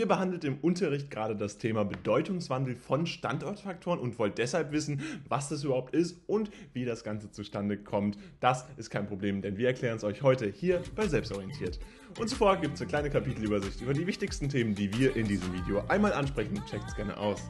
Ihr behandelt im Unterricht gerade das Thema Bedeutungswandel von Standortfaktoren und wollt deshalb wissen, was das überhaupt ist und wie das Ganze zustande kommt. Das ist kein Problem, denn wir erklären es euch heute hier bei Selbstorientiert. Und zuvor gibt es eine kleine Kapitelübersicht über die wichtigsten Themen, die wir in diesem Video einmal ansprechen. Checkt es gerne aus.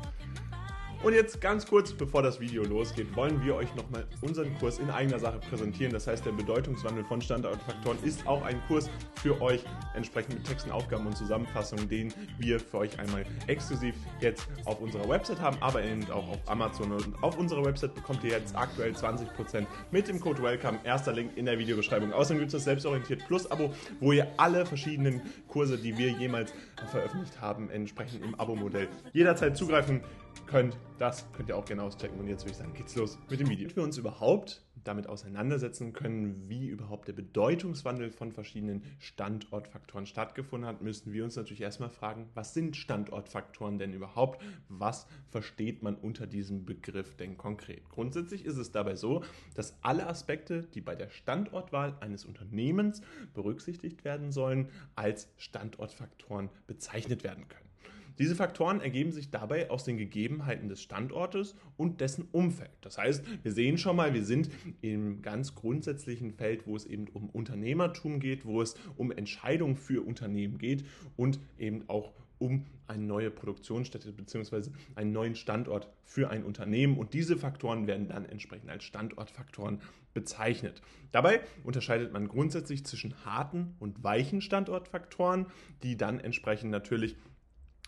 Und jetzt ganz kurz, bevor das Video losgeht, wollen wir euch nochmal unseren Kurs in eigener Sache präsentieren. Das heißt, der Bedeutungswandel von Standortfaktoren ist auch ein Kurs für euch, entsprechend mit Texten, Aufgaben und Zusammenfassungen, den wir für euch einmal exklusiv jetzt auf unserer Website haben, aber eben auch auf Amazon. Und auf unserer Website bekommt ihr jetzt aktuell 20% mit dem Code WELCOME. Erster Link in der Videobeschreibung. Außerdem gibt es das Selbstorientiert Plus Abo, wo ihr alle verschiedenen Kurse, die wir jemals veröffentlicht haben, entsprechend im Abo-Modell jederzeit zugreifen könnt. Das könnt ihr auch genau auschecken. Und jetzt würde ich sagen, geht's los mit dem Video. Damit wir uns überhaupt damit auseinandersetzen können, wie überhaupt der Bedeutungswandel von verschiedenen Standortfaktoren stattgefunden hat, müssen wir uns natürlich erstmal fragen, was sind Standortfaktoren denn überhaupt? Was versteht man unter diesem Begriff denn konkret? Grundsätzlich ist es dabei so, dass alle Aspekte, die bei der Standortwahl eines Unternehmens berücksichtigt werden sollen, als Standortfaktoren bezeichnet werden können. Diese Faktoren ergeben sich dabei aus den Gegebenheiten des Standortes und dessen Umfeld. Das heißt, wir sehen schon mal, wir sind im ganz grundsätzlichen Feld, wo es eben um Unternehmertum geht, wo es um Entscheidungen für Unternehmen geht und eben auch um eine neue Produktionsstätte bzw. einen neuen Standort für ein Unternehmen. Und diese Faktoren werden dann entsprechend als Standortfaktoren bezeichnet. Dabei unterscheidet man grundsätzlich zwischen harten und weichen Standortfaktoren, die dann entsprechend natürlich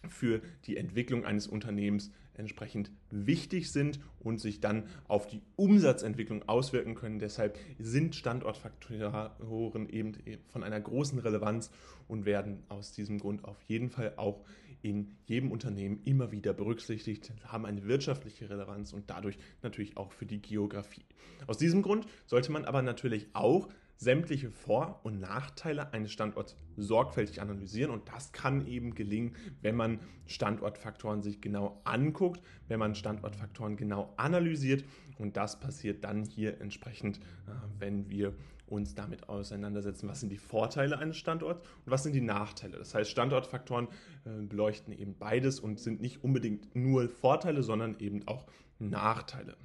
für die Entwicklung eines Unternehmens entsprechend wichtig sind und sich dann auf die Umsatzentwicklung auswirken können. Deshalb sind Standortfaktoren eben von einer großen Relevanz und werden aus diesem Grund auf jeden Fall auch in jedem Unternehmen immer wieder berücksichtigt, haben eine wirtschaftliche Relevanz und dadurch natürlich auch für die Geografie. Aus diesem Grund sollte man aber natürlich auch sämtliche Vor- und Nachteile eines Standorts sorgfältig analysieren und das kann eben gelingen, wenn man Standortfaktoren sich genau anguckt, wenn man Standortfaktoren genau analysiert und das passiert dann hier entsprechend, äh, wenn wir uns damit auseinandersetzen, was sind die Vorteile eines Standorts und was sind die Nachteile. Das heißt, Standortfaktoren äh, beleuchten eben beides und sind nicht unbedingt nur Vorteile, sondern eben auch Nachteile.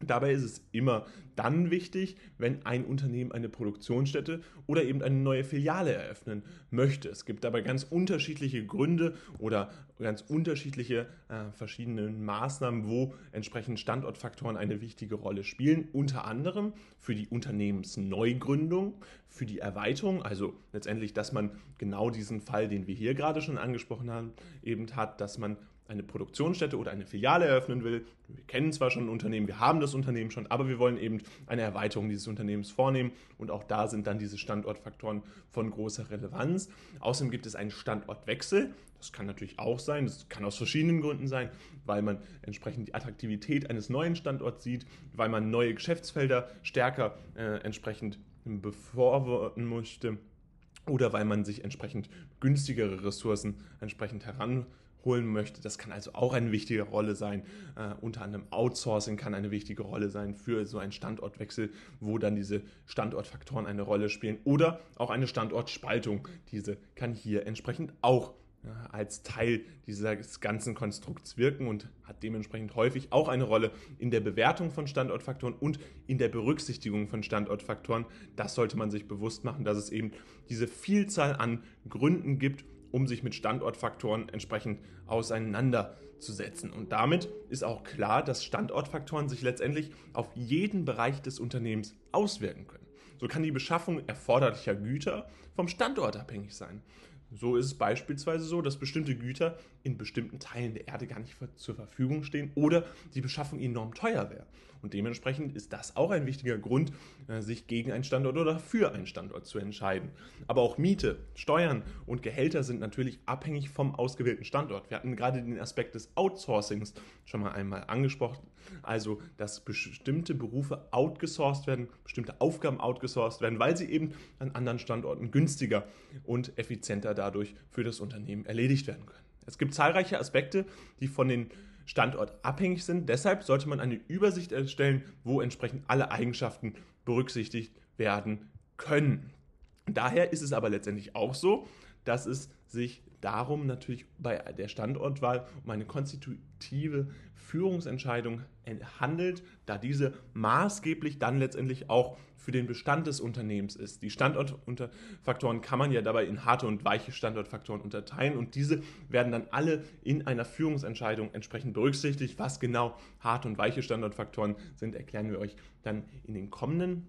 Dabei ist es immer dann wichtig, wenn ein Unternehmen eine Produktionsstätte oder eben eine neue Filiale eröffnen möchte. Es gibt dabei ganz unterschiedliche Gründe oder ganz unterschiedliche äh, verschiedene Maßnahmen, wo entsprechend Standortfaktoren eine wichtige Rolle spielen. Unter anderem für die Unternehmensneugründung, für die Erweiterung, also letztendlich, dass man genau diesen Fall, den wir hier gerade schon angesprochen haben, eben hat, dass man eine Produktionsstätte oder eine Filiale eröffnen will. Wir kennen zwar schon ein Unternehmen, wir haben das Unternehmen schon, aber wir wollen eben eine Erweiterung dieses Unternehmens vornehmen und auch da sind dann diese Standortfaktoren von großer Relevanz. Außerdem gibt es einen Standortwechsel. Das kann natürlich auch sein, das kann aus verschiedenen Gründen sein, weil man entsprechend die Attraktivität eines neuen Standorts sieht, weil man neue Geschäftsfelder stärker äh, entsprechend bevorworten möchte oder weil man sich entsprechend günstigere Ressourcen entsprechend heran holen möchte. Das kann also auch eine wichtige Rolle sein. Äh, unter anderem Outsourcing kann eine wichtige Rolle sein für so einen Standortwechsel, wo dann diese Standortfaktoren eine Rolle spielen. Oder auch eine Standortspaltung. Diese kann hier entsprechend auch äh, als Teil dieses ganzen Konstrukts wirken und hat dementsprechend häufig auch eine Rolle in der Bewertung von Standortfaktoren und in der Berücksichtigung von Standortfaktoren. Das sollte man sich bewusst machen, dass es eben diese Vielzahl an Gründen gibt, um sich mit Standortfaktoren entsprechend auseinanderzusetzen. Und damit ist auch klar, dass Standortfaktoren sich letztendlich auf jeden Bereich des Unternehmens auswirken können. So kann die Beschaffung erforderlicher Güter vom Standort abhängig sein. So ist es beispielsweise so, dass bestimmte Güter in bestimmten Teilen der Erde gar nicht zur Verfügung stehen oder die Beschaffung enorm teuer wäre. Und dementsprechend ist das auch ein wichtiger Grund, äh, sich gegen einen Standort oder für einen Standort zu entscheiden. Aber auch Miete, Steuern und Gehälter sind natürlich abhängig vom ausgewählten Standort. Wir hatten gerade den Aspekt des Outsourcings schon mal einmal angesprochen. Also, dass bestimmte Berufe outgesourced werden, bestimmte Aufgaben outgesourced werden, weil sie eben an anderen Standorten günstiger und effizienter dadurch für das Unternehmen erledigt werden können. Es gibt zahlreiche Aspekte, die von den Standort abhängig sind. Deshalb sollte man eine Übersicht erstellen, wo entsprechend alle Eigenschaften berücksichtigt werden können. Daher ist es aber letztendlich auch so, dass es sich darum natürlich bei der Standortwahl um eine konstitutive Führungsentscheidung handelt, da diese maßgeblich dann letztendlich auch für den Bestand des Unternehmens ist. Die Standortfaktoren kann man ja dabei in harte und weiche Standortfaktoren unterteilen und diese werden dann alle in einer Führungsentscheidung entsprechend berücksichtigt. Was genau harte und weiche Standortfaktoren sind, erklären wir euch dann in den kommenden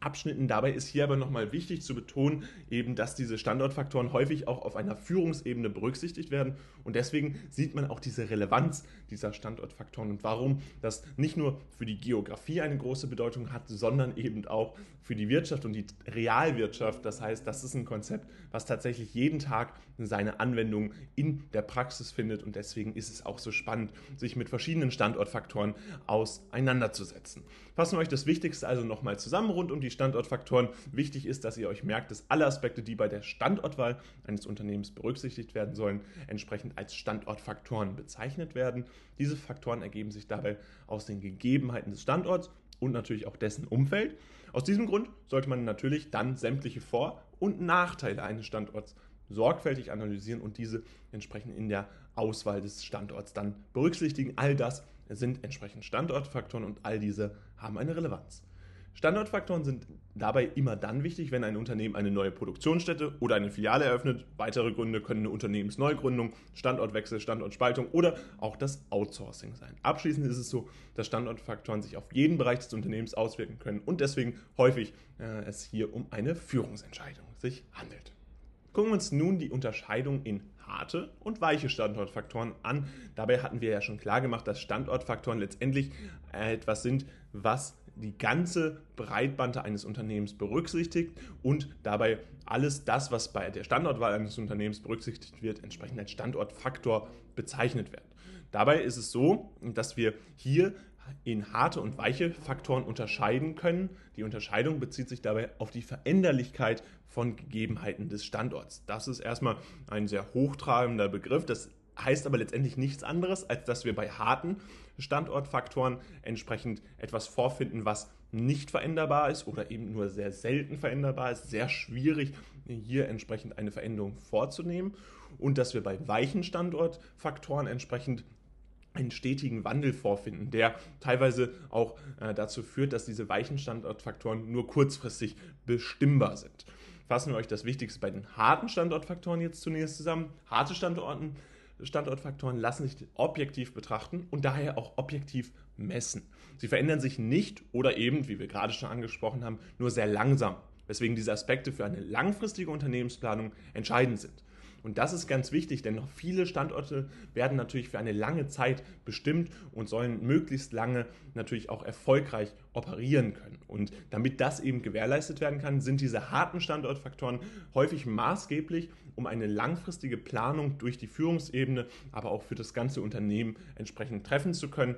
Abschnitten. Dabei ist hier aber nochmal wichtig zu betonen, eben, dass diese Standortfaktoren häufig auch auf einer Führungsebene berücksichtigt werden. Und deswegen sieht man auch diese Relevanz dieser Standortfaktoren und warum das nicht nur für die Geografie eine große Bedeutung hat, sondern eben auch für die Wirtschaft und die Realwirtschaft. Das heißt, das ist ein Konzept, was tatsächlich jeden Tag seine Anwendung in der Praxis findet. Und deswegen ist es auch so spannend, sich mit verschiedenen Standortfaktoren auseinanderzusetzen. Fassen wir euch das Wichtigste also nochmal zusammen rund um die Standortfaktoren. Wichtig ist, dass ihr euch merkt, dass alle Aspekte, die bei der Standortwahl eines Unternehmens berücksichtigt werden sollen, entsprechend als Standortfaktoren bezeichnet werden. Diese Faktoren ergeben sich dabei aus den Gegebenheiten des Standorts und natürlich auch dessen Umfeld. Aus diesem Grund sollte man natürlich dann sämtliche Vor- und Nachteile eines Standorts sorgfältig analysieren und diese entsprechend in der Auswahl des Standorts dann berücksichtigen. All das sind entsprechend Standortfaktoren und all diese haben eine Relevanz. Standortfaktoren sind dabei immer dann wichtig, wenn ein Unternehmen eine neue Produktionsstätte oder eine Filiale eröffnet. Weitere Gründe können eine Unternehmensneugründung, Standortwechsel, Standortspaltung oder auch das Outsourcing sein. Abschließend ist es so, dass Standortfaktoren sich auf jeden Bereich des Unternehmens auswirken können und deswegen häufig äh, es hier um eine Führungsentscheidung sich handelt. Gucken wir uns nun die Unterscheidung in harte und weiche Standortfaktoren an. Dabei hatten wir ja schon klar gemacht, dass Standortfaktoren letztendlich etwas sind, was die ganze Breitbande eines Unternehmens berücksichtigt und dabei alles das, was bei der Standortwahl eines Unternehmens berücksichtigt wird, entsprechend als Standortfaktor bezeichnet wird. Dabei ist es so, dass wir hier in harte und weiche Faktoren unterscheiden können. Die Unterscheidung bezieht sich dabei auf die Veränderlichkeit von Gegebenheiten des Standorts. Das ist erstmal ein sehr hochtrabender Begriff. Das heißt aber letztendlich nichts anderes, als dass wir bei harten Standortfaktoren entsprechend etwas vorfinden, was nicht veränderbar ist oder eben nur sehr selten veränderbar ist, sehr schwierig hier entsprechend eine Veränderung vorzunehmen und dass wir bei weichen Standortfaktoren entsprechend einen stetigen Wandel vorfinden, der teilweise auch äh, dazu führt, dass diese weichen Standortfaktoren nur kurzfristig bestimmbar sind. Fassen wir euch das Wichtigste bei den harten Standortfaktoren jetzt zunächst zusammen. Harte Standorten Standortfaktoren lassen sich objektiv betrachten und daher auch objektiv messen. Sie verändern sich nicht oder eben, wie wir gerade schon angesprochen haben, nur sehr langsam, weswegen diese Aspekte für eine langfristige Unternehmensplanung entscheidend sind. Und das ist ganz wichtig, denn noch viele Standorte werden natürlich für eine lange Zeit bestimmt und sollen möglichst lange natürlich auch erfolgreich operieren können. Und damit das eben gewährleistet werden kann, sind diese harten Standortfaktoren häufig maßgeblich, um eine langfristige Planung durch die Führungsebene, aber auch für das ganze Unternehmen entsprechend treffen zu können.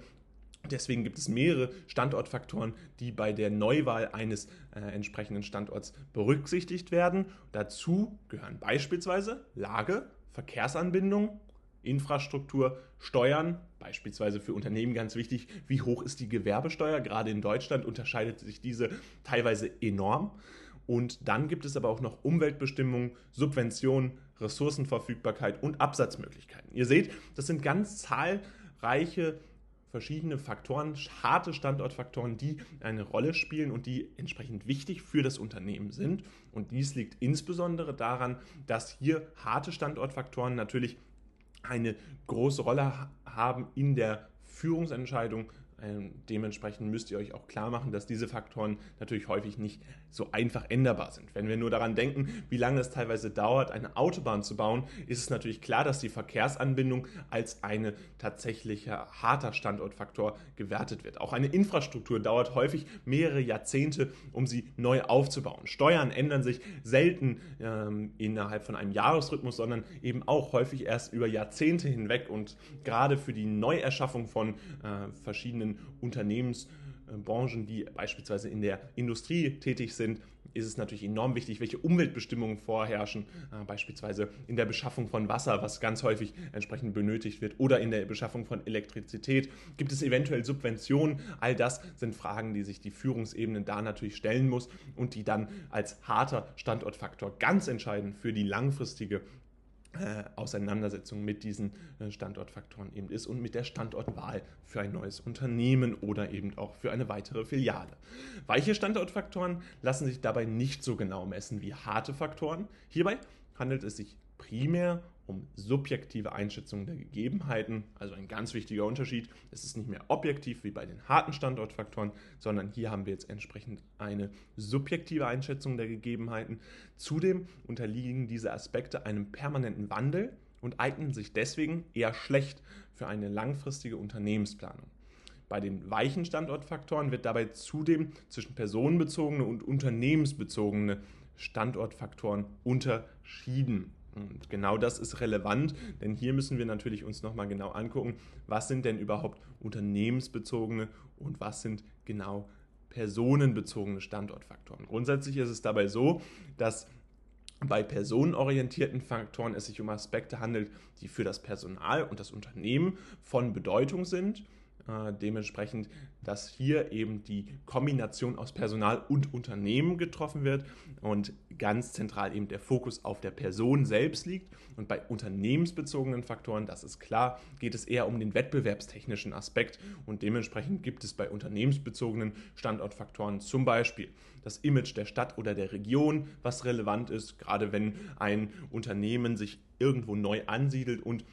Deswegen gibt es mehrere Standortfaktoren, die bei der Neuwahl eines äh, entsprechenden Standorts berücksichtigt werden. Dazu gehören beispielsweise Lage, Verkehrsanbindung, Infrastruktur, Steuern, beispielsweise für Unternehmen ganz wichtig, wie hoch ist die Gewerbesteuer? Gerade in Deutschland unterscheidet sich diese teilweise enorm. Und dann gibt es aber auch noch Umweltbestimmungen, Subventionen, Ressourcenverfügbarkeit und Absatzmöglichkeiten. Ihr seht, das sind ganz zahlreiche verschiedene Faktoren, harte Standortfaktoren, die eine Rolle spielen und die entsprechend wichtig für das Unternehmen sind. Und dies liegt insbesondere daran, dass hier harte Standortfaktoren natürlich eine große Rolle haben in der Führungsentscheidung dementsprechend müsst ihr euch auch klar machen, dass diese Faktoren natürlich häufig nicht so einfach änderbar sind. Wenn wir nur daran denken, wie lange es teilweise dauert, eine Autobahn zu bauen, ist es natürlich klar, dass die Verkehrsanbindung als ein tatsächlicher harter Standortfaktor gewertet wird. Auch eine Infrastruktur dauert häufig mehrere Jahrzehnte, um sie neu aufzubauen. Steuern ändern sich selten ähm, innerhalb von einem Jahresrhythmus, sondern eben auch häufig erst über Jahrzehnte hinweg. Und gerade für die Neuerschaffung von äh, verschiedenen Unternehmensbranchen, die beispielsweise in der Industrie tätig sind, ist es natürlich enorm wichtig, welche Umweltbestimmungen vorherrschen, äh, beispielsweise in der Beschaffung von Wasser, was ganz häufig entsprechend benötigt wird, oder in der Beschaffung von Elektrizität. Gibt es eventuell Subventionen? All das sind Fragen, die sich die Führungsebene da natürlich stellen muss und die dann als harter Standortfaktor ganz entscheidend für die langfristige äh, Auseinandersetzung mit diesen äh, Standortfaktoren eben ist und mit der Standortwahl für ein neues Unternehmen oder eben auch für eine weitere Filiale. Weiche Standortfaktoren lassen sich dabei nicht so genau messen wie harte Faktoren. Hierbei handelt es sich primär um subjektive Einschätzungen der Gegebenheiten. Also ein ganz wichtiger Unterschied. Es ist nicht mehr objektiv wie bei den harten Standortfaktoren, sondern hier haben wir jetzt entsprechend eine subjektive Einschätzung der Gegebenheiten. Zudem unterliegen diese Aspekte einem permanenten Wandel und eignen sich deswegen eher schlecht für eine langfristige Unternehmensplanung. Bei den weichen Standortfaktoren wird dabei zudem zwischen personenbezogene und unternehmensbezogene Standortfaktoren unterschieden. Und genau das ist relevant, denn hier müssen wir natürlich uns nochmal genau angucken, was sind denn überhaupt unternehmensbezogene und was sind genau personenbezogene Standortfaktoren. Grundsätzlich ist es dabei so, dass bei personenorientierten Faktoren es sich um Aspekte handelt, die für das Personal und das Unternehmen von Bedeutung sind äh, dementsprechend, dass hier eben die Kombination aus Personal und Unternehmen getroffen wird und ganz zentral eben der Fokus auf der Person selbst liegt. Und bei unternehmensbezogenen Faktoren, das ist klar, geht es eher um den wettbewerbstechnischen Aspekt und dementsprechend gibt es bei unternehmensbezogenen Standortfaktoren zum Beispiel das Image der Stadt oder der Region, was relevant ist, gerade wenn ein Unternehmen sich irgendwo neu ansiedelt und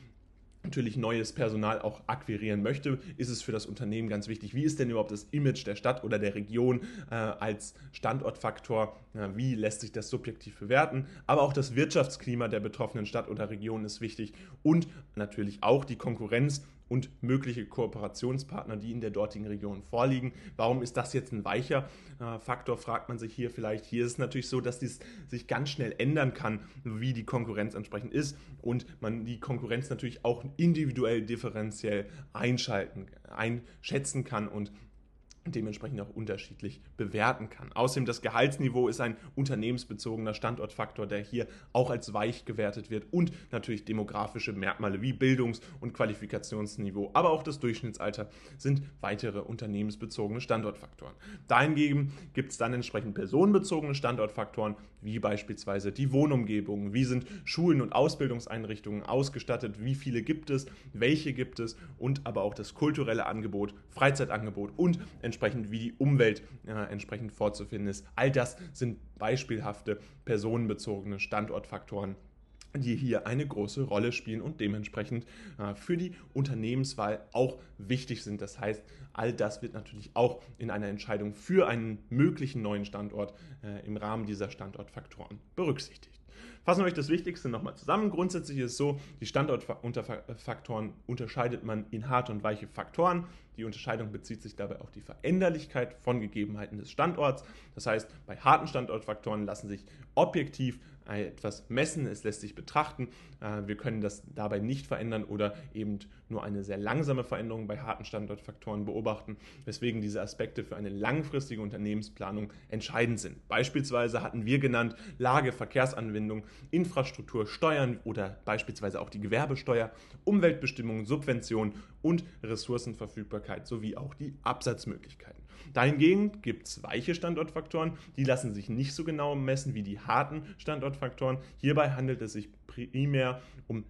natürlich neues Personal auch akquirieren möchte, ist es für das Unternehmen ganz wichtig, wie ist denn überhaupt das Image der Stadt oder der Region äh, als Standortfaktor, äh, wie lässt sich das subjektiv bewerten, aber auch das Wirtschaftsklima der betroffenen Stadt oder Region ist wichtig. Und natürlich auch die Konkurrenz und mögliche Kooperationspartner, die in der dortigen Region vorliegen. Warum ist das jetzt ein weicher äh, Faktor, fragt man sich hier vielleicht. Hier ist es natürlich so, dass dies sich ganz schnell ändern kann, wie die Konkurrenz entsprechend ist und man die Konkurrenz natürlich auch individuell differenziell einschalten, einschätzen kann und dementsprechend auch unterschiedlich bewerten kann. Außerdem das Gehaltsniveau ist ein unternehmensbezogener Standortfaktor, der hier auch als weich gewertet wird und natürlich demografische Merkmale wie Bildungs- und Qualifikationsniveau, aber auch das Durchschnittsalter sind weitere unternehmensbezogene Standortfaktoren. Dahingegen gibt es dann entsprechend personenbezogene Standortfaktoren, wie beispielsweise die Wohnumgebung, wie sind Schulen und Ausbildungseinrichtungen ausgestattet, wie viele gibt es, welche gibt es und aber auch das kulturelle Angebot, Freizeitangebot und entsprechend wie die Umwelt äh, entsprechend vorzufinden ist. All das sind beispielhafte personenbezogene Standortfaktoren die hier eine große Rolle spielen und dementsprechend äh, für die Unternehmenswahl auch wichtig sind. Das heißt, all das wird natürlich auch in einer Entscheidung für einen möglichen neuen Standort äh, im Rahmen dieser Standortfaktoren berücksichtigt. Fassen wir euch das Wichtigste nochmal zusammen. Grundsätzlich ist es so, die Standortfaktoren unterscheidet man in harte und weiche Faktoren. Die Unterscheidung bezieht sich dabei auf die Veränderlichkeit von Gegebenheiten des Standorts. Das heißt, bei harten Standortfaktoren lassen sich objektiv etwas messen, es lässt sich betrachten. Äh, wir können das dabei nicht verändern oder eben nur eine sehr langsame Veränderung bei harten Standortfaktoren beobachten, weswegen diese Aspekte für eine langfristige Unternehmensplanung entscheidend sind. Beispielsweise hatten wir genannt Lage, Verkehrsanbindung, Infrastruktur, Steuern oder beispielsweise auch die Gewerbesteuer, Umweltbestimmungen, Subventionen und Ressourcenverfügbarkeit sowie auch die Absatzmöglichkeiten. Dahingegen gibt es weiche Standortfaktoren, die lassen sich nicht so genau messen wie die harten Standortfaktoren. Hierbei handelt es sich primär um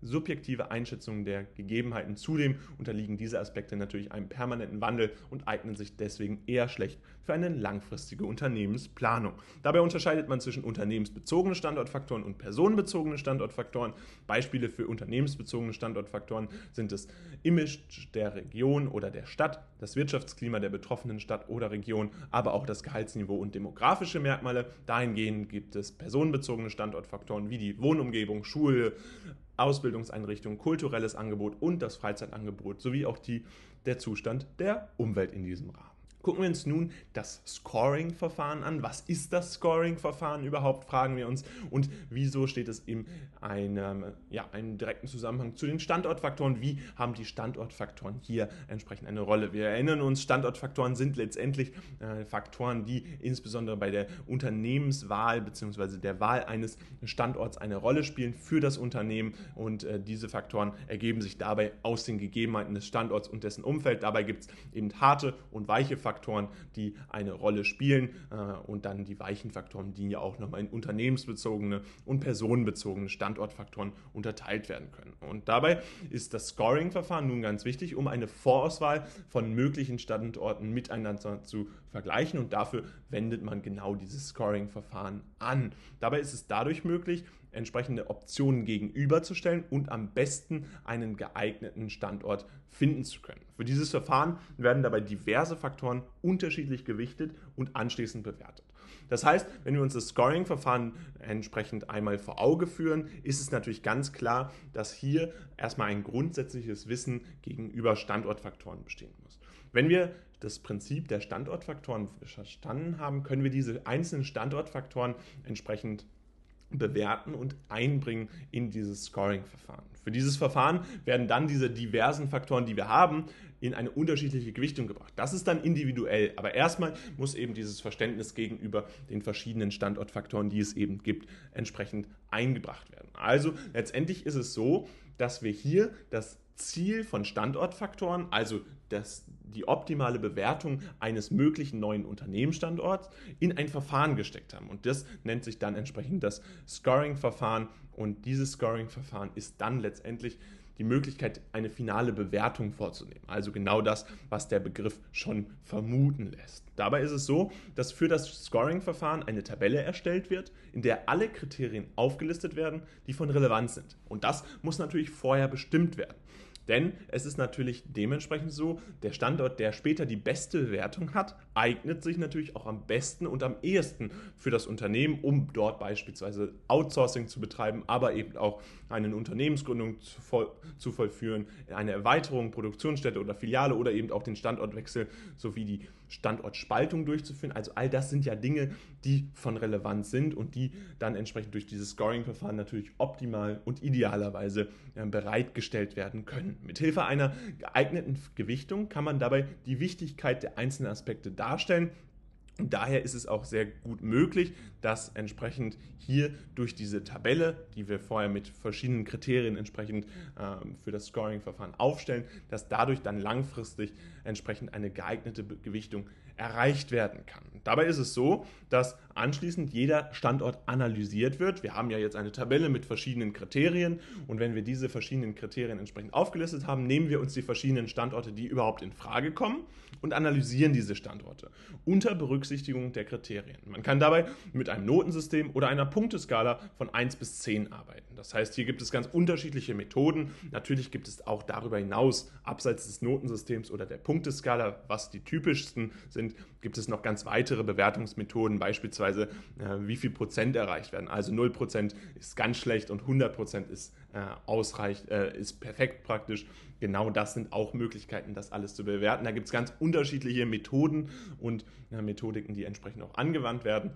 subjektive Einschätzungen der Gegebenheiten. Zudem unterliegen diese Aspekte natürlich einem permanenten Wandel und eignen sich deswegen eher schlecht für eine langfristige Unternehmensplanung. Dabei unterscheidet man zwischen unternehmensbezogenen Standortfaktoren und personenbezogenen Standortfaktoren. Beispiele für unternehmensbezogene Standortfaktoren sind das Image der Region oder der Stadt, das Wirtschaftsklima der betroffenen Stadt oder Region, aber auch das Gehaltsniveau und demografische Merkmale. Dahingehend gibt es personenbezogene Standortfaktoren wie die Wohnumgebung, Schule, Ausbildungseinrichtungen, kulturelles Angebot und das Freizeitangebot sowie auch die, der Zustand der Umwelt in diesem Rahmen. Gucken wir uns nun das Scoring-Verfahren an. Was ist das Scoring-Verfahren überhaupt, fragen wir uns. Und wieso steht es in einem, ja, einem direkten Zusammenhang zu den Standortfaktoren? Wie haben die Standortfaktoren hier entsprechend eine Rolle? Wir erinnern uns, Standortfaktoren sind letztendlich äh, Faktoren, die insbesondere bei der Unternehmenswahl bzw. der Wahl eines Standorts eine Rolle spielen für das Unternehmen. Und äh, diese Faktoren ergeben sich dabei aus den Gegebenheiten des Standorts und dessen Umfeld. Dabei gibt es eben harte und weiche Faktoren Faktoren, die eine Rolle spielen äh, und dann die weichen Faktoren, die ja auch nochmal in unternehmensbezogene und personenbezogene Standortfaktoren unterteilt werden können. Und dabei ist das Scoring-Verfahren nun ganz wichtig, um eine Vorauswahl von möglichen Standorten miteinander zu vergleichen und dafür wendet man genau dieses Scoring-Verfahren an. Dabei ist es dadurch möglich, entsprechende Optionen gegenüberzustellen und am besten einen geeigneten Standort finden zu können. Für dieses Verfahren werden dabei diverse Faktoren unterschiedlich gewichtet und anschließend bewertet. Das heißt, wenn wir uns das Scoring-Verfahren entsprechend einmal vor Auge führen, ist es natürlich ganz klar, dass hier erstmal ein grundsätzliches Wissen gegenüber Standortfaktoren bestehen muss. Wenn wir das Prinzip der Standortfaktoren verstanden haben, können wir diese einzelnen Standortfaktoren entsprechend bewerten und einbringen in dieses Scoring-Verfahren. Für dieses Verfahren werden dann diese diversen Faktoren, die wir haben, in eine unterschiedliche Gewichtung gebracht. Das ist dann individuell, aber erstmal muss eben dieses Verständnis gegenüber den verschiedenen Standortfaktoren, die es eben gibt, entsprechend eingebracht werden. Also letztendlich ist es so, dass wir hier das Ziel von Standortfaktoren, also das, die optimale Bewertung eines möglichen neuen Unternehmensstandorts, in ein Verfahren gesteckt haben. Und das nennt sich dann entsprechend das Scoring-Verfahren. Und dieses Scoring-Verfahren ist dann letztendlich die Möglichkeit, eine finale Bewertung vorzunehmen. Also genau das, was der Begriff schon vermuten lässt. Dabei ist es so, dass für das Scoring-Verfahren eine Tabelle erstellt wird, in der alle Kriterien aufgelistet werden, die von Relevanz sind. Und das muss natürlich vorher bestimmt werden. Denn es ist natürlich dementsprechend so, der Standort, der später die beste Bewertung hat, eignet sich natürlich auch am besten und am ehesten für das Unternehmen, um dort beispielsweise Outsourcing zu betreiben, aber eben auch eine Unternehmensgründung zu, voll, zu vollführen, eine Erweiterung, Produktionsstätte oder Filiale oder eben auch den Standortwechsel sowie die Standortspaltung durchzuführen. Also all das sind ja Dinge, die von Relevanz sind und die dann entsprechend durch dieses Scoring-Verfahren natürlich optimal und idealerweise äh, bereitgestellt werden können. Mithilfe einer geeigneten Gewichtung kann man dabei die Wichtigkeit der einzelnen Aspekte darstellen daher ist es auch sehr gut möglich, dass entsprechend hier durch diese Tabelle, die wir vorher mit verschiedenen Kriterien entsprechend äh, für das Scoring-Verfahren aufstellen, dass dadurch dann langfristig entsprechend eine geeignete Gewichtung erreicht werden kann. Dabei ist es so, dass anschließend jeder Standort analysiert wird. Wir haben ja jetzt eine Tabelle mit verschiedenen Kriterien und wenn wir diese verschiedenen Kriterien entsprechend aufgelistet haben, nehmen wir uns die verschiedenen Standorte, die überhaupt in Frage kommen und analysieren diese Standorte unter Berücksichtigung der Kriterien. Man kann dabei mit einem Notensystem oder einer Punkteskala von 1 bis 10 arbeiten. Das heißt, hier gibt es ganz unterschiedliche Methoden. Natürlich gibt es auch darüber hinaus, abseits des Notensystems oder der Punkteskala, was die typischsten sind, gibt es noch ganz weitere Bewertungsmethoden, beispielsweise äh, wie viel Prozent erreicht werden. Also 0 Prozent ist ganz schlecht und 100 Prozent ist ausreicht, äh, ist perfekt praktisch. Genau das sind auch Möglichkeiten, das alles zu bewerten. Da gibt es ganz unterschiedliche Methoden und äh, Methodiken, die entsprechend auch angewandt werden.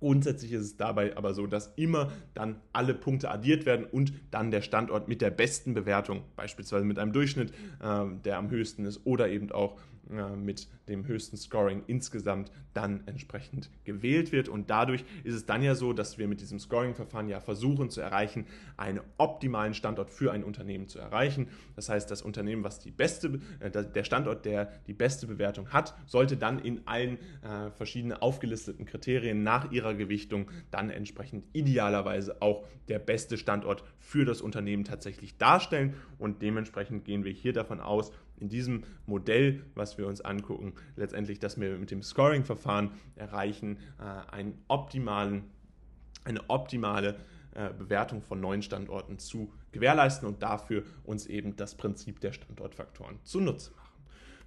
Grundsätzlich ist es dabei aber so, dass immer dann alle Punkte addiert werden und dann der Standort mit der besten Bewertung, beispielsweise mit einem Durchschnitt, äh, der am höchsten ist, oder eben auch äh, mit dem höchsten Scoring insgesamt dann entsprechend gewählt wird. Und dadurch ist es dann ja so, dass wir mit diesem Scoring-Verfahren ja versuchen zu erreichen, einen optimalen Standort für ein Unternehmen zu erreichen. Das heißt, das Unternehmen, was die beste, äh, der Standort, der die beste Bewertung hat, sollte dann in allen äh, verschiedenen aufgelisteten Kriterien nach ihrer Gewichtung dann entsprechend idealerweise auch der beste Standort für das Unternehmen tatsächlich darstellen. Und dementsprechend gehen wir hier davon aus, in diesem Modell, was wir uns angucken, letztendlich, dass wir mit dem Scoring-Verfahren erreichen, äh, einen optimalen, eine optimale äh, Bewertung von neuen Standorten zu gewährleisten und dafür uns eben das Prinzip der Standortfaktoren zunutze machen.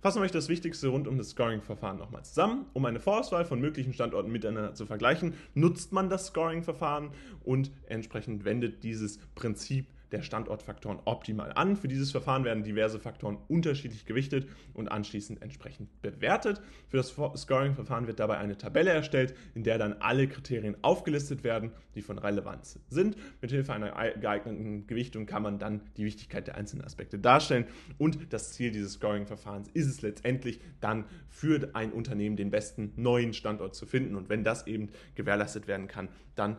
Fassen wir euch das Wichtigste rund um das Scoring-Verfahren nochmal zusammen. Um eine Vorauswahl von möglichen Standorten miteinander zu vergleichen, nutzt man das Scoring-Verfahren und entsprechend wendet dieses Prinzip der Standortfaktoren optimal an. Für dieses Verfahren werden diverse Faktoren unterschiedlich gewichtet und anschließend entsprechend bewertet. Für das Scoring-Verfahren wird dabei eine Tabelle erstellt, in der dann alle Kriterien aufgelistet werden, die von Relevanz sind. Mithilfe einer geeigneten Gewichtung kann man dann die Wichtigkeit der einzelnen Aspekte darstellen. Und das Ziel dieses Scoring-Verfahrens ist es letztendlich dann für ein Unternehmen den besten neuen Standort zu finden. Und wenn das eben gewährleistet werden kann, dann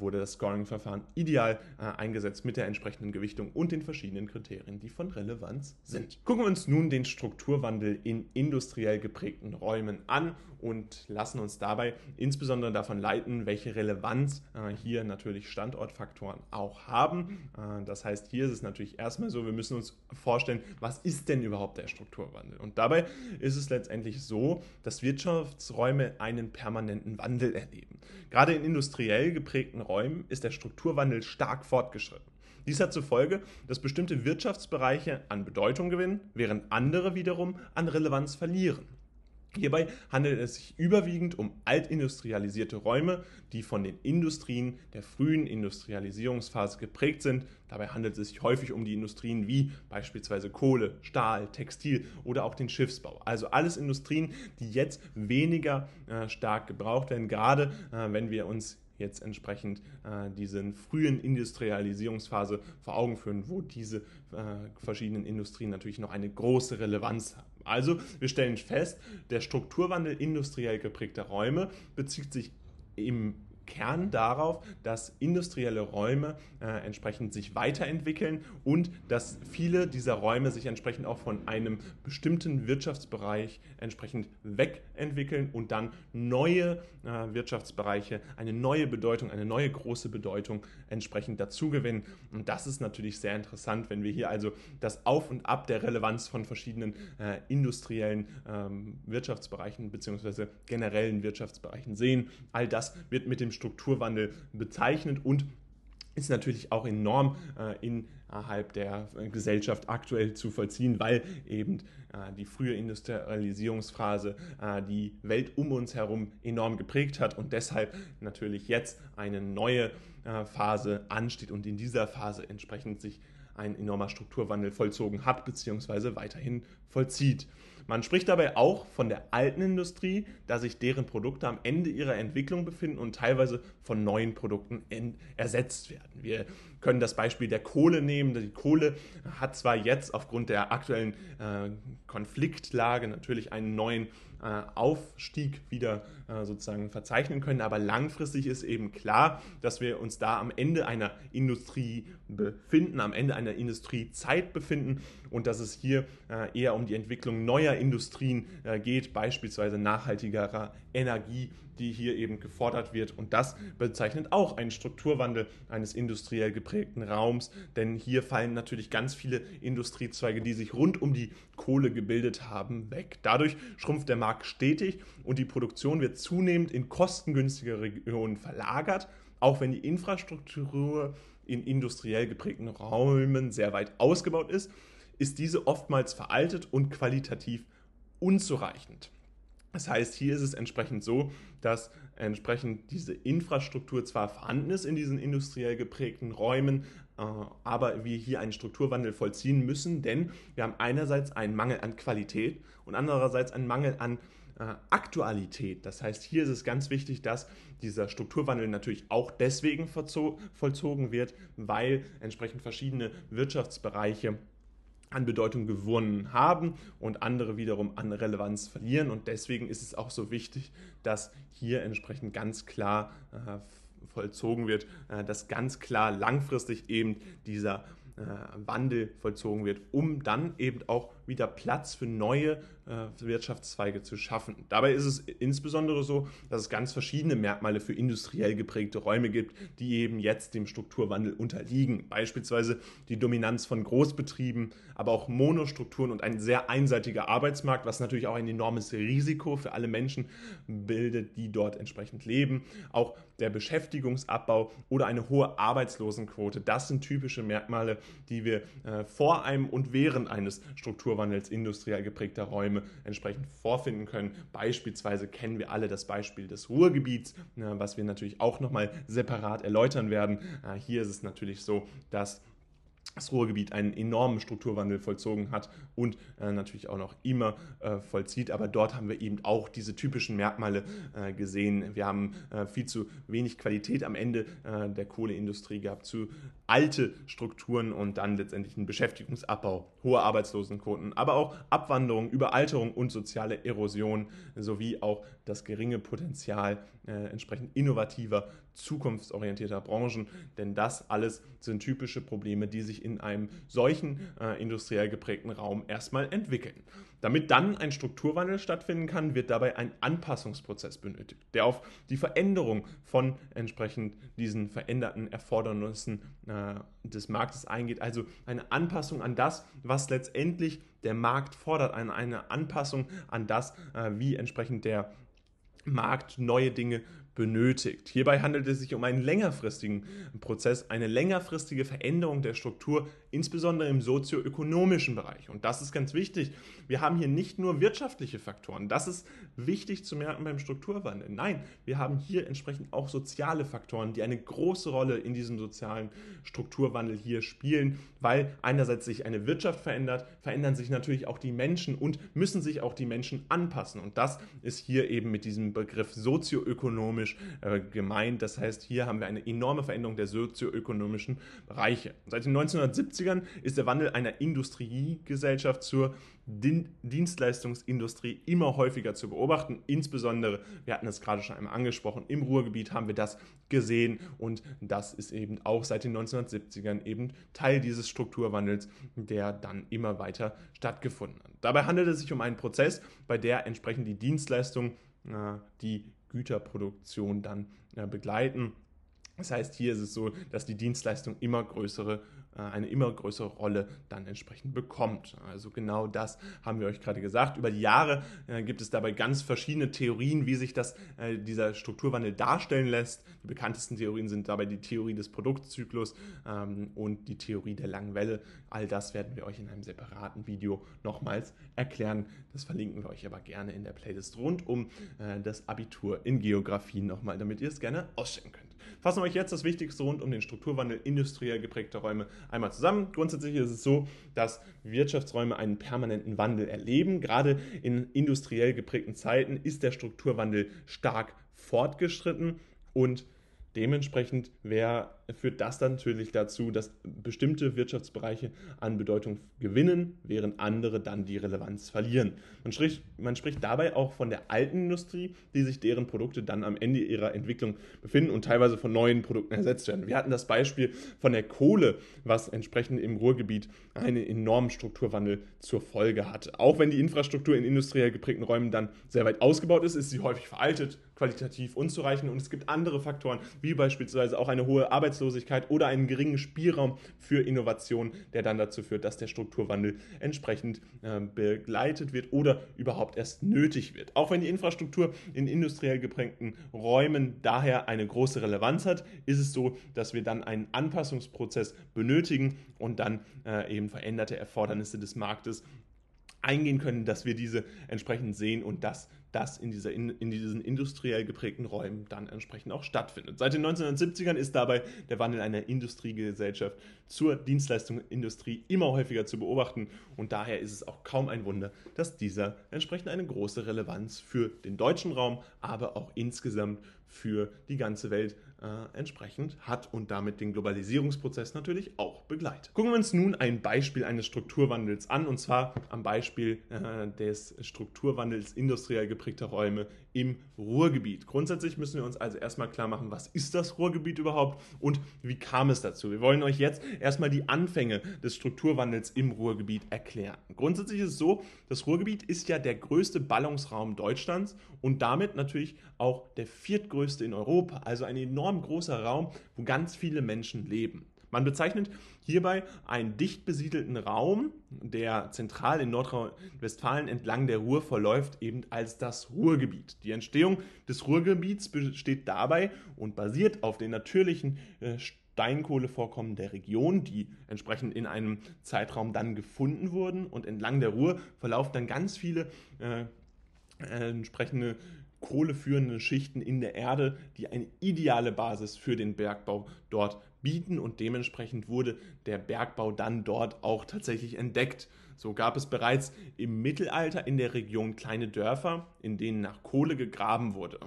wurde das Scoring-Verfahren ideal äh, eingesetzt mit der entsprechenden Gewichtung und den verschiedenen Kriterien, die von Relevanz sind. Gucken wir uns nun den Strukturwandel in industriell geprägten Räumen an und lassen uns dabei insbesondere davon leiten, welche Relevanz äh, hier natürlich Standortfaktoren auch haben. das heißt, hier ist es natürlich erstmal so, wir müssen uns vorstellen, was ist denn überhaupt der Strukturwandel? Und dabei ist es letztendlich so, dass Wirtschaftsräume einen permanenten Wandel erleben. Gerade in industriell geprägten geprägten Räumen ist der Strukturwandel stark fortgeschritten. Dies hat zur Folge, dass bestimmte Wirtschaftsbereiche an Bedeutung gewinnen, während andere wiederum an Relevanz verlieren. Hierbei handelt es sich überwiegend um altindustrialisierte Räume, die von den Industrien der frühen Industrialisierungsphase geprägt sind. Dabei handelt es sich häufig um die Industrien wie beispielsweise Kohle, Stahl, Textil oder auch den Schiffsbau. Also alles Industrien, die jetzt weniger äh, stark gebraucht werden, gerade äh, wenn wir uns jetzt entsprechend äh, diesen frühen Industrialisierungsphase vor Augen führen, wo diese äh, verschiedenen Industrien natürlich noch eine große Relevanz haben. Also wir stellen fest, der Strukturwandel industriell geprägter Räume bezieht sich im Kern darauf, dass industrielle Räume äh, entsprechend sich weiterentwickeln und dass viele dieser Räume sich entsprechend auch von einem bestimmten Wirtschaftsbereich entsprechend wegentwickeln und dann neue äh, Wirtschaftsbereiche, eine neue Bedeutung, eine neue große Bedeutung entsprechend dazugewinnen. Und das ist natürlich sehr interessant, wenn wir hier also das Auf und Ab der Relevanz von verschiedenen äh, industriellen ähm, Wirtschaftsbereichen bzw. generellen Wirtschaftsbereichen sehen. All das wird mit dem Strukturwandel bezeichnet und ist natürlich auch enorm äh, innerhalb der Gesellschaft aktuell zu vollziehen, weil eben äh, die frühe Industrialisierungsphase äh, die Welt um uns herum enorm geprägt hat und deshalb natürlich jetzt eine neue äh, Phase ansteht und in dieser Phase entsprechend sich ein enormer Strukturwandel vollzogen hat bzw. weiterhin vollzieht. Man spricht dabei auch von der alten Industrie, da sich deren Produkte am Ende ihrer Entwicklung befinden und teilweise von neuen Produkten ersetzt werden. Wir können das Beispiel der Kohle nehmen. Die Kohle hat zwar jetzt aufgrund der aktuellen äh, Konfliktlage natürlich einen neuen äh, Aufstieg wieder äh, sozusagen verzeichnen können. Aber langfristig ist eben klar, dass wir uns da am Ende einer Industrie befinden, am Ende einer Industriezeit befinden und dass es hier äh, eher um die Entwicklung neuer Industrien geht, beispielsweise nachhaltigerer Energie, die hier eben gefordert wird. Und das bezeichnet auch einen Strukturwandel eines industriell geprägten Raums, denn hier fallen natürlich ganz viele Industriezweige, die sich rund um die Kohle gebildet haben, weg. Dadurch schrumpft der Markt stetig und die Produktion wird zunehmend in kostengünstige Regionen verlagert, auch wenn die Infrastruktur in industriell geprägten Räumen sehr weit ausgebaut ist, ist diese oftmals veraltet und qualitativ unzureichend. Das heißt, hier ist es entsprechend so, dass entsprechend diese Infrastruktur zwar vorhanden ist in diesen industriell geprägten Räumen, äh, aber wir hier einen Strukturwandel vollziehen müssen, denn wir haben einerseits einen Mangel an Qualität und andererseits einen Mangel an Aktualität. Das heißt, hier ist es ganz wichtig, dass dieser Strukturwandel natürlich auch deswegen vollzogen wird, weil entsprechend verschiedene Wirtschaftsbereiche an Bedeutung gewonnen haben und andere wiederum an Relevanz verlieren. Und deswegen ist es auch so wichtig, dass hier entsprechend ganz klar äh, vollzogen wird, äh, dass ganz klar langfristig eben dieser äh, Wandel vollzogen wird, um dann eben auch wieder Platz für neue äh, Wirtschaftszweige zu schaffen. Dabei ist es insbesondere so, dass es ganz verschiedene Merkmale für industriell geprägte Räume gibt, die eben jetzt dem Strukturwandel unterliegen. Beispielsweise die Dominanz von Großbetrieben, aber auch Monostrukturen und ein sehr einseitiger Arbeitsmarkt, was natürlich auch ein enormes Risiko für alle Menschen bildet, die dort entsprechend leben. Auch der Beschäftigungsabbau oder eine hohe Arbeitslosenquote, das sind typische Merkmale, die wir äh, vor einem und während eines Strukturwandels Strukturwandels industriell geprägter Räume entsprechend vorfinden können. Beispielsweise kennen wir alle das Beispiel des Ruhrgebiets, was wir natürlich auch nochmal separat erläutern werden. Äh, hier ist es natürlich so, dass das Ruhrgebiet einen enormen Strukturwandel vollzogen hat und äh, natürlich auch noch immer äh, vollzieht. Aber dort haben wir eben auch diese typischen Merkmale äh, gesehen. Wir haben äh, viel zu wenig Qualität am Ende äh, der Kohleindustrie gehabt, zu alte Strukturen und dann letztendlich einen Beschäftigungsabbau, hohe Arbeitslosenquoten, aber auch Abwanderung, Überalterung und soziale Erosion sowie auch das geringe Potenzial äh, entsprechend innovativer, zukunftsorientierter Branchen. Denn das alles sind typische Probleme, die sich in einem solchen äh, industriell geprägten Raum erstmal entwickeln. Damit dann ein Strukturwandel stattfinden kann, wird dabei ein Anpassungsprozess benötigt, der auf die Veränderung von entsprechend diesen veränderten Erfordernissen äh, des Marktes eingeht. Also eine Anpassung an das, was letztendlich der Markt fordert, eine, eine Anpassung an das, äh, wie entsprechend der Markt neue Dinge benötigt. Hierbei handelt es sich um einen längerfristigen Prozess, eine längerfristige Veränderung der Struktur, insbesondere im sozioökonomischen Bereich. Und das ist ganz wichtig. Wir haben hier nicht nur wirtschaftliche Faktoren. Das ist wichtig zu merken beim Strukturwandel. Nein, wir haben hier entsprechend auch soziale Faktoren, die eine große Rolle in diesem sozialen Strukturwandel hier spielen, weil einerseits sich eine Wirtschaft verändert, verändern sich natürlich auch die Menschen und müssen sich auch die Menschen anpassen. Und das ist hier eben mit diesem Begriff sozioökonomisch sozioökonomisch äh, gemeint. Das heißt, hier haben wir eine enorme Veränderung der sozioökonomischen Bereiche. Seit den 1970ern ist der Wandel einer Industriegesellschaft zur Dienstleistungsindustrie immer häufiger zu beobachten. Insbesondere, wir hatten es gerade schon einmal angesprochen, im Ruhrgebiet haben wir das gesehen und das ist eben auch seit den 1970ern eben Teil dieses Strukturwandels, der dann immer weiter stattgefunden hat. Dabei handelt es sich um einen Prozess, bei der entsprechend die Dienstleistungen, äh, die Güterproduktion dann äh, begleiten. Das heißt, hier ist es so, dass die Dienstleistung immer größere eine immer größere Rolle dann entsprechend bekommt. Also genau das haben wir euch gerade gesagt. Über die Jahre äh, gibt es dabei ganz verschiedene Theorien, wie sich das, äh, dieser Strukturwandel darstellen lässt. Die bekanntesten Theorien sind dabei die Theorie des Produktzyklus ähm, und die Theorie der langen Welle. All das werden wir euch in einem separaten Video nochmals erklären. Das verlinken wir euch aber gerne in der Playlist rund um das Abitur in Geografie nochmal, damit ihr es gerne ausstellen könnt. Fassen wir euch jetzt das Wichtigste rund um den Strukturwandel industriell geprägter Räume einmal zusammen. Grundsätzlich ist es so, dass Wirtschaftsräume einen permanenten Wandel erleben. Gerade in industriell geprägten Zeiten ist der Strukturwandel stark fortgeschritten und dementsprechend wär, führt das dann natürlich dazu, dass bestimmte Wirtschaftsbereiche an Bedeutung gewinnen, während andere dann die Relevanz verlieren. Man spricht, man spricht dabei auch von der alten Industrie, die sich deren Produkte dann am Ende ihrer Entwicklung befinden und teilweise von neuen Produkten ersetzt werden. Wir hatten das Beispiel von der Kohle, was entsprechend im Ruhrgebiet einen enormen Strukturwandel zur Folge hatte. Auch wenn die Infrastruktur in industriell geprägten Räumen dann sehr weit ausgebaut ist, ist sie häufig veraltet, qualitativ unzureichend und es gibt andere Faktoren, wie beispielsweise auch eine hohe Arbeitslosigkeit oder einen geringen Spielraum für Innovation, der dann dazu führt, dass der Strukturwandel entsprechend äh, begleitet wird oder überhaupt erst nötig wird. Auch wenn die Infrastruktur in industriell geprägten Räumen daher eine große Relevanz hat, ist es so, dass wir dann einen Anpassungsprozess benötigen und dann äh, eben veränderte Erfordernisse des Marktes eingehen können, dass wir diese entsprechend sehen und dass das in, dieser, in, diesen industriell geprägten Räumen dann entsprechend auch stattfindet. Seit den 1970ern ist dabei der Wandel einer Industriegesellschaft zur Dienstleistungsindustrie immer häufiger zu beobachten und daher ist es auch kaum ein Wunder, dass dieser entsprechend eine große Relevanz für den deutschen Raum, aber auch insgesamt für die ganze Welt äh, entsprechend hat und damit den Globalisierungsprozess natürlich auch begleitet. Gucken wir uns nun ein Beispiel eines Strukturwandels an und zwar am Beispiel äh, des Strukturwandels industriell geprägter Räume im Ruhrgebiet. Grundsätzlich müssen wir uns also erstmal klar machen, was ist das Ruhrgebiet überhaupt und wie kam es dazu. Wir wollen euch jetzt erstmal die Anfänge des Strukturwandels im Ruhrgebiet erklären. Grundsätzlich ist es so, das Ruhrgebiet ist ja der größte Ballungsraum Deutschlands und damit natürlich auch der viertgrößte in Europa, also ein enorm großer Raum, wo ganz viele Menschen leben. Man bezeichnet hierbei einen dicht besiedelten Raum, der zentral in Nordrhein-Westfalen entlang der Ruhr verläuft, eben als das Ruhrgebiet. Die Entstehung des Ruhrgebiets besteht dabei und basiert auf den natürlichen äh, Steinkohlevorkommen der Region, die entsprechend in einem Zeitraum dann gefunden wurden. Und entlang der Ruhr verlaufen dann ganz viele äh, äh, entsprechende kohleführende Schichten in der Erde, die eine ideale Basis für den Bergbau dort bieten und dementsprechend wurde der Bergbau dann dort auch tatsächlich entdeckt. So gab es bereits im Mittelalter in der Region kleine Dörfer, in denen nach Kohle gegraben wurde.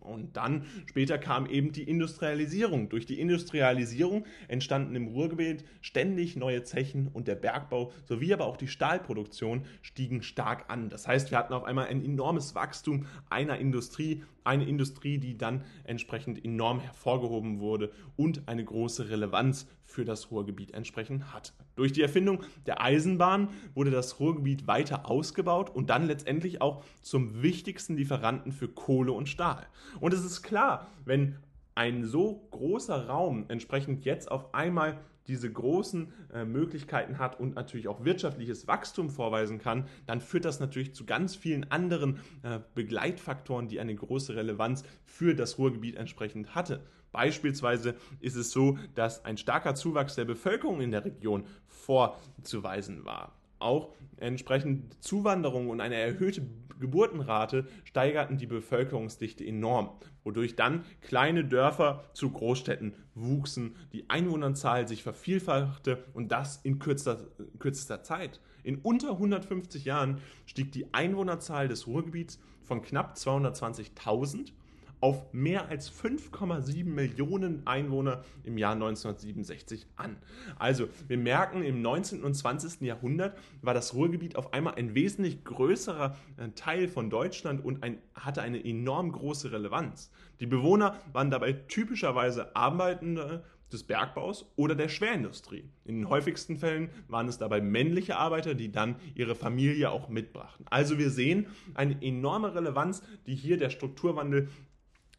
Und dann später kam eben die Industrialisierung. Durch die Industrialisierung entstanden im Ruhrgebiet ständig neue Zechen und der Bergbau sowie aber auch die Stahlproduktion stiegen stark an. Das heißt, wir hatten auf einmal ein enormes Wachstum einer Industrie, eine Industrie, die dann entsprechend enorm hervorgehoben wurde und eine große Relevanz für das Ruhrgebiet entsprechend hat. Durch die Erfindung der Eisenbahn wurde das Ruhrgebiet weiter ausgebaut und dann letztendlich auch zum wichtigsten Lieferanten für Kohle und Stahl. Und es ist klar, wenn ein so großer Raum entsprechend jetzt auf einmal diese großen äh, Möglichkeiten hat und natürlich auch wirtschaftliches Wachstum vorweisen kann, dann führt das natürlich zu ganz vielen anderen äh, Begleitfaktoren, die eine große Relevanz für das Ruhrgebiet entsprechend hatte. Beispielsweise ist es so, dass ein starker Zuwachs der Bevölkerung in der Region vorzuweisen war. Auch entsprechend Zuwanderung und eine erhöhte Geburtenrate steigerten die Bevölkerungsdichte enorm, wodurch dann kleine Dörfer zu Großstädten wuchsen, die Einwohnerzahl sich vervielfachte und das in kürzester, kürzester Zeit. In unter 150 Jahren stieg die Einwohnerzahl des Ruhrgebiets von knapp 220.000 auf mehr als 5,7 Millionen Einwohner im Jahr 1967 an. Also wir merken, im 19. und 20. Jahrhundert war das Ruhrgebiet auf einmal ein wesentlich größerer äh, Teil von Deutschland und ein, hatte eine enorm große Relevanz. Die Bewohner waren dabei typischerweise Arbeitende des Bergbaus oder der Schwerindustrie. In den häufigsten Fällen waren es dabei männliche Arbeiter, die dann ihre Familie auch mitbrachten. Also wir sehen eine enorme Relevanz, die hier der Strukturwandel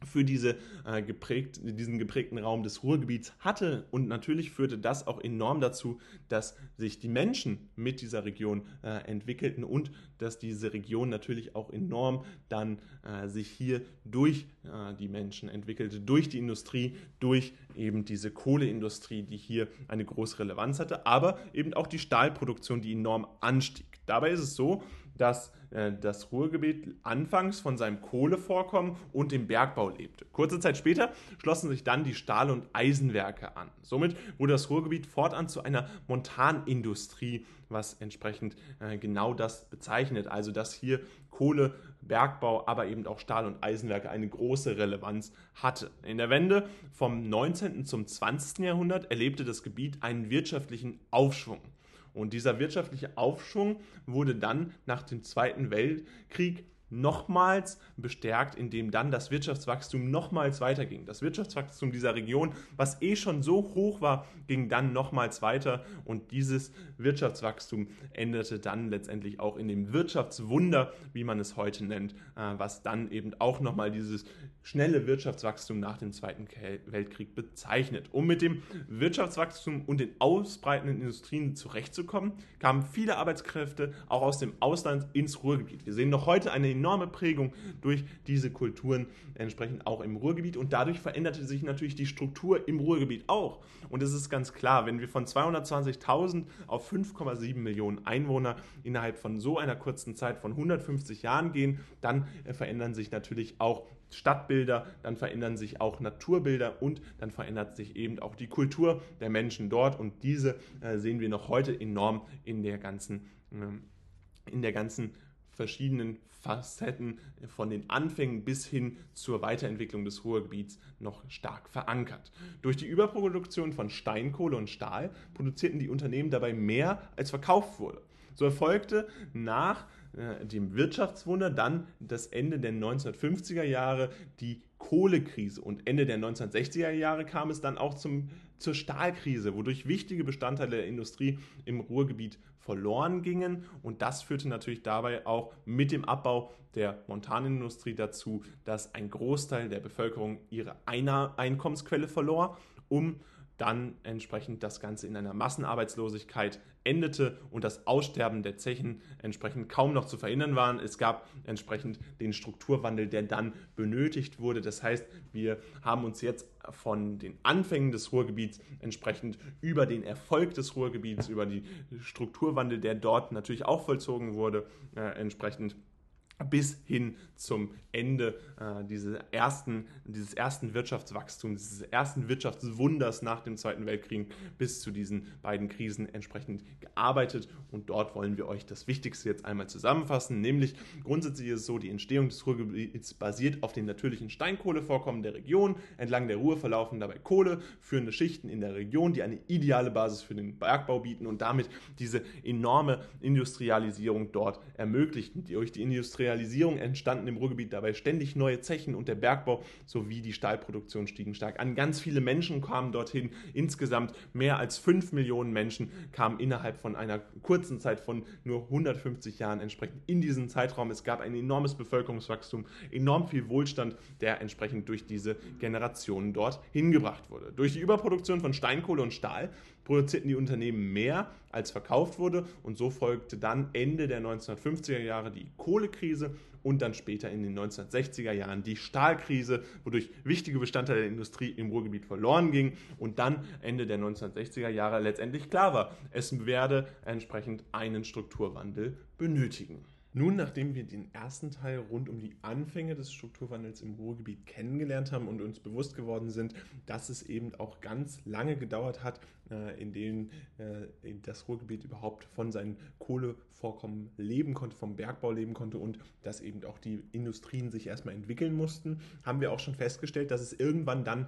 für diese, äh, geprägt, diesen geprägten Raum des Ruhrgebiets hatte. Und natürlich führte das auch enorm dazu, dass sich die Menschen mit dieser Region äh, entwickelten und dass diese Region natürlich auch enorm dann äh, sich hier durch äh, die Menschen entwickelte, durch die Industrie, durch eben diese Kohleindustrie, die hier eine große Relevanz hatte, aber eben auch die Stahlproduktion, die enorm anstieg. Dabei ist es so, dass äh, das Ruhrgebiet anfangs von seinem Kohlevorkommen und dem Bergbau lebte. Kurze Zeit später schlossen sich dann die Stahl- und Eisenwerke an. Somit wurde das Ruhrgebiet fortan zu einer Montanindustrie, was entsprechend äh, genau das bezeichnet. Also dass hier Kohle, Bergbau, aber eben auch Stahl- und Eisenwerke eine große Relevanz hatte. In der Wende vom 19. zum 20. Jahrhundert erlebte das Gebiet einen wirtschaftlichen Aufschwung. Und dieser wirtschaftliche Aufschwung wurde dann nach dem Zweiten Weltkrieg nochmals bestärkt, indem dann das Wirtschaftswachstum nochmals weiterging. Das Wirtschaftswachstum dieser Region, was eh schon so hoch war, ging dann nochmals weiter und dieses Wirtschaftswachstum endete dann letztendlich auch in dem Wirtschaftswunder, wie man es heute nennt, äh, was dann eben auch nochmal dieses schnelle Wirtschaftswachstum nach dem Zweiten Weltkrieg bezeichnet. Um mit dem Wirtschaftswachstum und den ausbreitenden Industrien zurechtzukommen, kamen viele Arbeitskräfte auch aus dem Ausland ins Ruhrgebiet. Wir sehen noch heute eine enorme Prägung durch diese Kulturen entsprechend auch im Ruhrgebiet und dadurch veränderte sich natürlich die Struktur im Ruhrgebiet auch. Und es ist ganz klar, wenn wir von 220.000 auf 5,7 Millionen Einwohner innerhalb von so einer kurzen Zeit von 150 Jahren gehen, dann äh, verändern sich natürlich auch Stadtbilder, dann verändern sich auch Naturbilder und dann verändert sich eben auch die Kultur der Menschen dort und diese äh, sehen wir noch heute enorm in der ganzen, äh, in der ganzen verschiedenen Facetten von den Anfängen bis hin zur Weiterentwicklung des Ruhrgebiets noch stark verankert. Durch die Überproduktion von Steinkohle und Stahl produzierten die Unternehmen dabei mehr, als verkauft wurde. So erfolgte nach äh, dem Wirtschaftswunder dann das Ende der 1950er Jahre die Kohlekrise und Ende der 1960er Jahre kam es dann auch zum, zur Stahlkrise, wodurch wichtige Bestandteile der Industrie im Ruhrgebiet verloren gingen. Und das führte natürlich dabei auch mit dem Abbau der Montanindustrie dazu, dass ein Großteil der Bevölkerung ihre Einkommensquelle verlor, um dann entsprechend das Ganze in einer Massenarbeitslosigkeit endete und das Aussterben der Zechen entsprechend kaum noch zu verhindern waren. Es gab entsprechend den Strukturwandel, der dann benötigt wurde. Das heißt, wir haben uns jetzt von den Anfängen des Ruhrgebiets entsprechend über den Erfolg des Ruhrgebiets, über den Strukturwandel, der dort natürlich auch vollzogen wurde, äh, entsprechend bis hin zum Ende äh, diese ersten, dieses ersten Wirtschaftswachstums, dieses ersten Wirtschaftswunders nach dem Zweiten Weltkrieg bis zu diesen beiden Krisen entsprechend gearbeitet. Und dort wollen wir euch das Wichtigste jetzt einmal zusammenfassen, nämlich grundsätzlich ist es so, die Entstehung des Ruhrgebiets basiert auf den natürlichen Steinkohlevorkommen der Region. Entlang der Ruhr verlaufen dabei Kohle, führende Schichten in der Region, die eine ideale Basis für den Bergbau bieten und damit diese enorme Industrialisierung dort ermöglichen. Durch die Industrialisierung entstanden im Ruhrgebiet dabei ständig neue Zechen und der Bergbau sowie die Stahlproduktion stiegen stark an. Ganz viele Menschen kamen dorthin. Insgesamt mehr als 5 Millionen Menschen kamen innerhalb von einer kurzen Zeit von nur 150 Jahren entsprechend in diesen Zeitraum. Es gab ein enormes Bevölkerungswachstum, enorm viel Wohlstand, der entsprechend durch diese Generationen dort hingebracht wurde. Durch die Überproduktion von Steinkohle und Stahl produzierten die Unternehmen mehr, als verkauft wurde und so folgte dann Ende der 1950er Jahre die Kohlekrise und dann später in den 1960er Jahren die Stahlkrise, wodurch wichtige Bestandteile der Industrie im Ruhrgebiet verloren gingen und dann Ende der 1960er Jahre letztendlich klar war, es werde entsprechend einen Strukturwandel benötigen. Nun, nachdem wir den ersten Teil rund um die Anfänge des Strukturwandels im Ruhrgebiet kennengelernt haben und uns bewusst geworden sind, dass es eben auch ganz lange gedauert hat, äh, in denen äh, das Ruhrgebiet überhaupt von seinen Kohlevorkommen leben konnte, vom Bergbau leben konnte und dass eben auch die Industrien sich erstmal entwickeln mussten, haben wir auch schon festgestellt, dass es irgendwann dann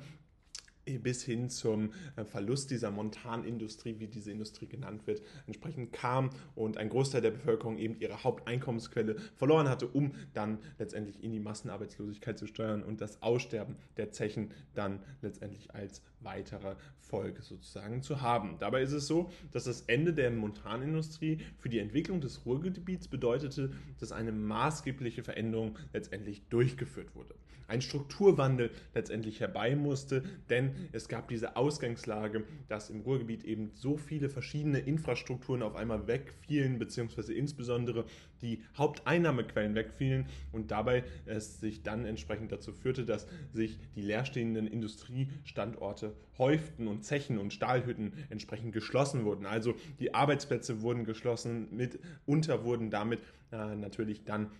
bis hin zum äh, Verlust dieser Montanindustrie, wie diese Industrie genannt wird, entsprechend kam und ein Großteil der Bevölkerung eben ihre Haupteinkommensquelle verloren hatte, um dann letztendlich in die Massenarbeitslosigkeit zu steuern und das Aussterben der Zechen dann letztendlich als weitere Folge sozusagen zu haben. Dabei ist es so, dass das Ende der Montanindustrie für die Entwicklung des Ruhrgebiets bedeutete, dass eine maßgebliche Veränderung letztendlich durchgeführt wurde. Ein Strukturwandel letztendlich herbei musste, denn es gab diese Ausgangslage, dass im Ruhrgebiet eben so viele verschiedene Infrastrukturen auf einmal wegfielen, beziehungsweise insbesondere die Haupteinnahmequellen wegfielen und dabei es sich dann entsprechend dazu führte, dass sich die leerstehenden Industriestandorte häuften und Zechen und Stahlhütten entsprechend geschlossen wurden. Also die Arbeitsplätze wurden geschlossen, mitunter wurden damit äh, natürlich dann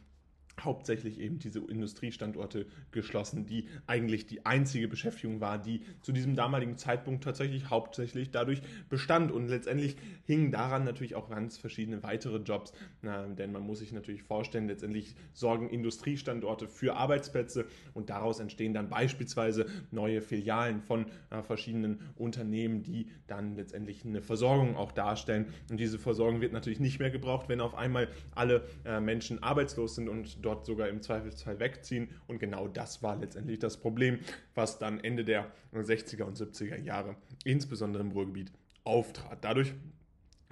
hauptsächlich eben diese Industriestandorte geschlossen, die eigentlich die einzige Beschäftigung war, die zu diesem damaligen Zeitpunkt tatsächlich hauptsächlich dadurch bestand. Und letztendlich hingen daran natürlich auch ganz verschiedene weitere Jobs, na, denn man muss sich natürlich vorstellen, letztendlich sorgen Industriestandorte für Arbeitsplätze und daraus entstehen dann beispielsweise neue Filialen von äh, verschiedenen Unternehmen, die dann letztendlich eine Versorgung auch darstellen. Und diese Versorgung wird natürlich nicht mehr gebraucht, wenn auf einmal alle äh, Menschen arbeitslos sind und dort sogar im Zweifelsfall wegziehen. Und genau das war letztendlich das Problem, was dann Ende der 60er und 70er Jahre, insbesondere im Ruhrgebiet, auftrat. Dadurch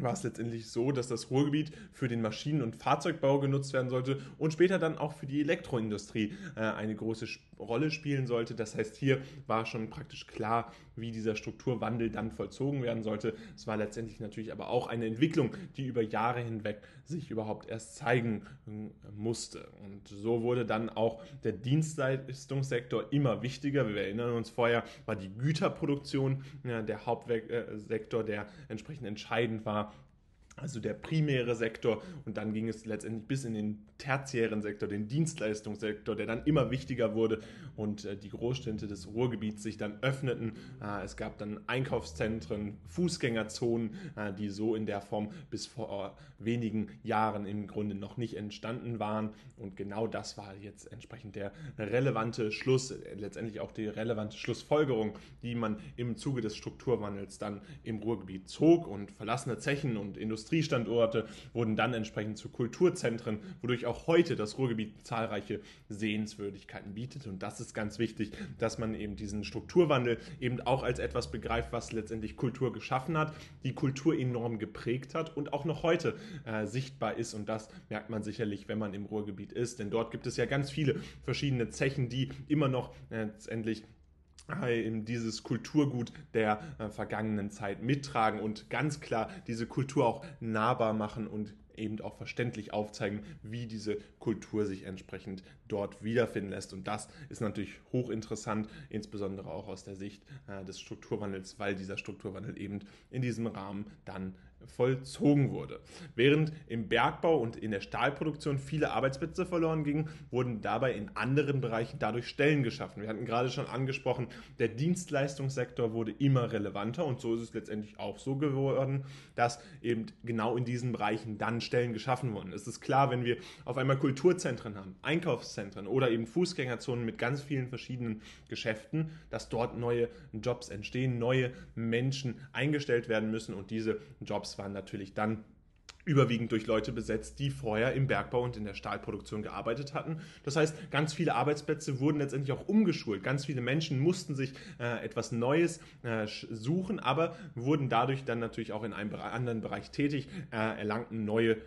war es letztendlich so, dass das Ruhrgebiet für den Maschinen- und Fahrzeugbau genutzt werden sollte und später dann auch für die Elektroindustrie äh, eine große Rolle spielen sollte. Das heißt, hier war schon praktisch klar, wie dieser Strukturwandel dann vollzogen werden sollte. Es war letztendlich natürlich aber auch eine Entwicklung, die über Jahre hinweg sich überhaupt erst zeigen äh, musste. Und so wurde dann auch der Dienstleistungssektor immer wichtiger. Wir erinnern uns vorher, war die Güterproduktion der Hauptsektor, der entsprechend entscheidend war also der primäre Sektor. Und dann ging es letztendlich bis in den tertiären Sektor, den Dienstleistungssektor, der dann immer wichtiger wurde und äh, die Großstädte des Ruhrgebiets sich dann öffneten. Äh, es gab dann Einkaufszentren, Fußgängerzonen, äh, die so in der Form bis vor wenigen Jahren im Grunde noch nicht entstanden waren. Und genau das war jetzt entsprechend der relevante Schluss, letztendlich auch die relevante Schlussfolgerung, die man im Zuge des Strukturwandels dann im Ruhrgebiet zog. Und verlassene Zechen und Industrie Industriestandorte wurden dann entsprechend zu Kulturzentren, wodurch auch heute das Ruhrgebiet zahlreiche Sehenswürdigkeiten bietet. Und das ist ganz wichtig, dass man eben diesen Strukturwandel eben auch als etwas begreift, was letztendlich Kultur geschaffen hat, die Kultur enorm geprägt hat und auch noch heute äh, sichtbar ist. Und das merkt man sicherlich, wenn man im Ruhrgebiet ist. Denn dort gibt es ja ganz viele verschiedene Zechen, die immer noch äh, letztendlich eben dieses Kulturgut der äh, vergangenen Zeit mittragen und ganz klar diese Kultur auch nahbar machen und eben auch verständlich aufzeigen, wie diese Kultur sich entsprechend dort wiederfinden lässt. Und das ist natürlich hochinteressant, insbesondere auch aus der Sicht äh, des Strukturwandels, weil dieser Strukturwandel eben in diesem Rahmen dann vollzogen wurde. Während im Bergbau und in der Stahlproduktion viele Arbeitsplätze verloren gingen, wurden dabei in anderen Bereichen dadurch Stellen geschaffen. Wir hatten gerade schon angesprochen, der Dienstleistungssektor wurde immer relevanter und so ist es letztendlich auch so geworden, dass eben genau in diesen Bereichen dann Stellen geschaffen wurden. Es ist klar, wenn wir auf einmal Kulturzentren haben, Einkaufszentren oder eben Fußgängerzonen mit ganz vielen verschiedenen Geschäften, dass dort neue Jobs entstehen, neue Menschen eingestellt werden müssen und diese Jobs waren natürlich dann überwiegend durch Leute besetzt, die vorher im Bergbau und in der Stahlproduktion gearbeitet hatten. Das heißt, ganz viele Arbeitsplätze wurden letztendlich auch umgeschult. Ganz viele Menschen mussten sich äh, etwas Neues äh, suchen, aber wurden dadurch dann natürlich auch in einem anderen Bereich tätig, äh, erlangten neue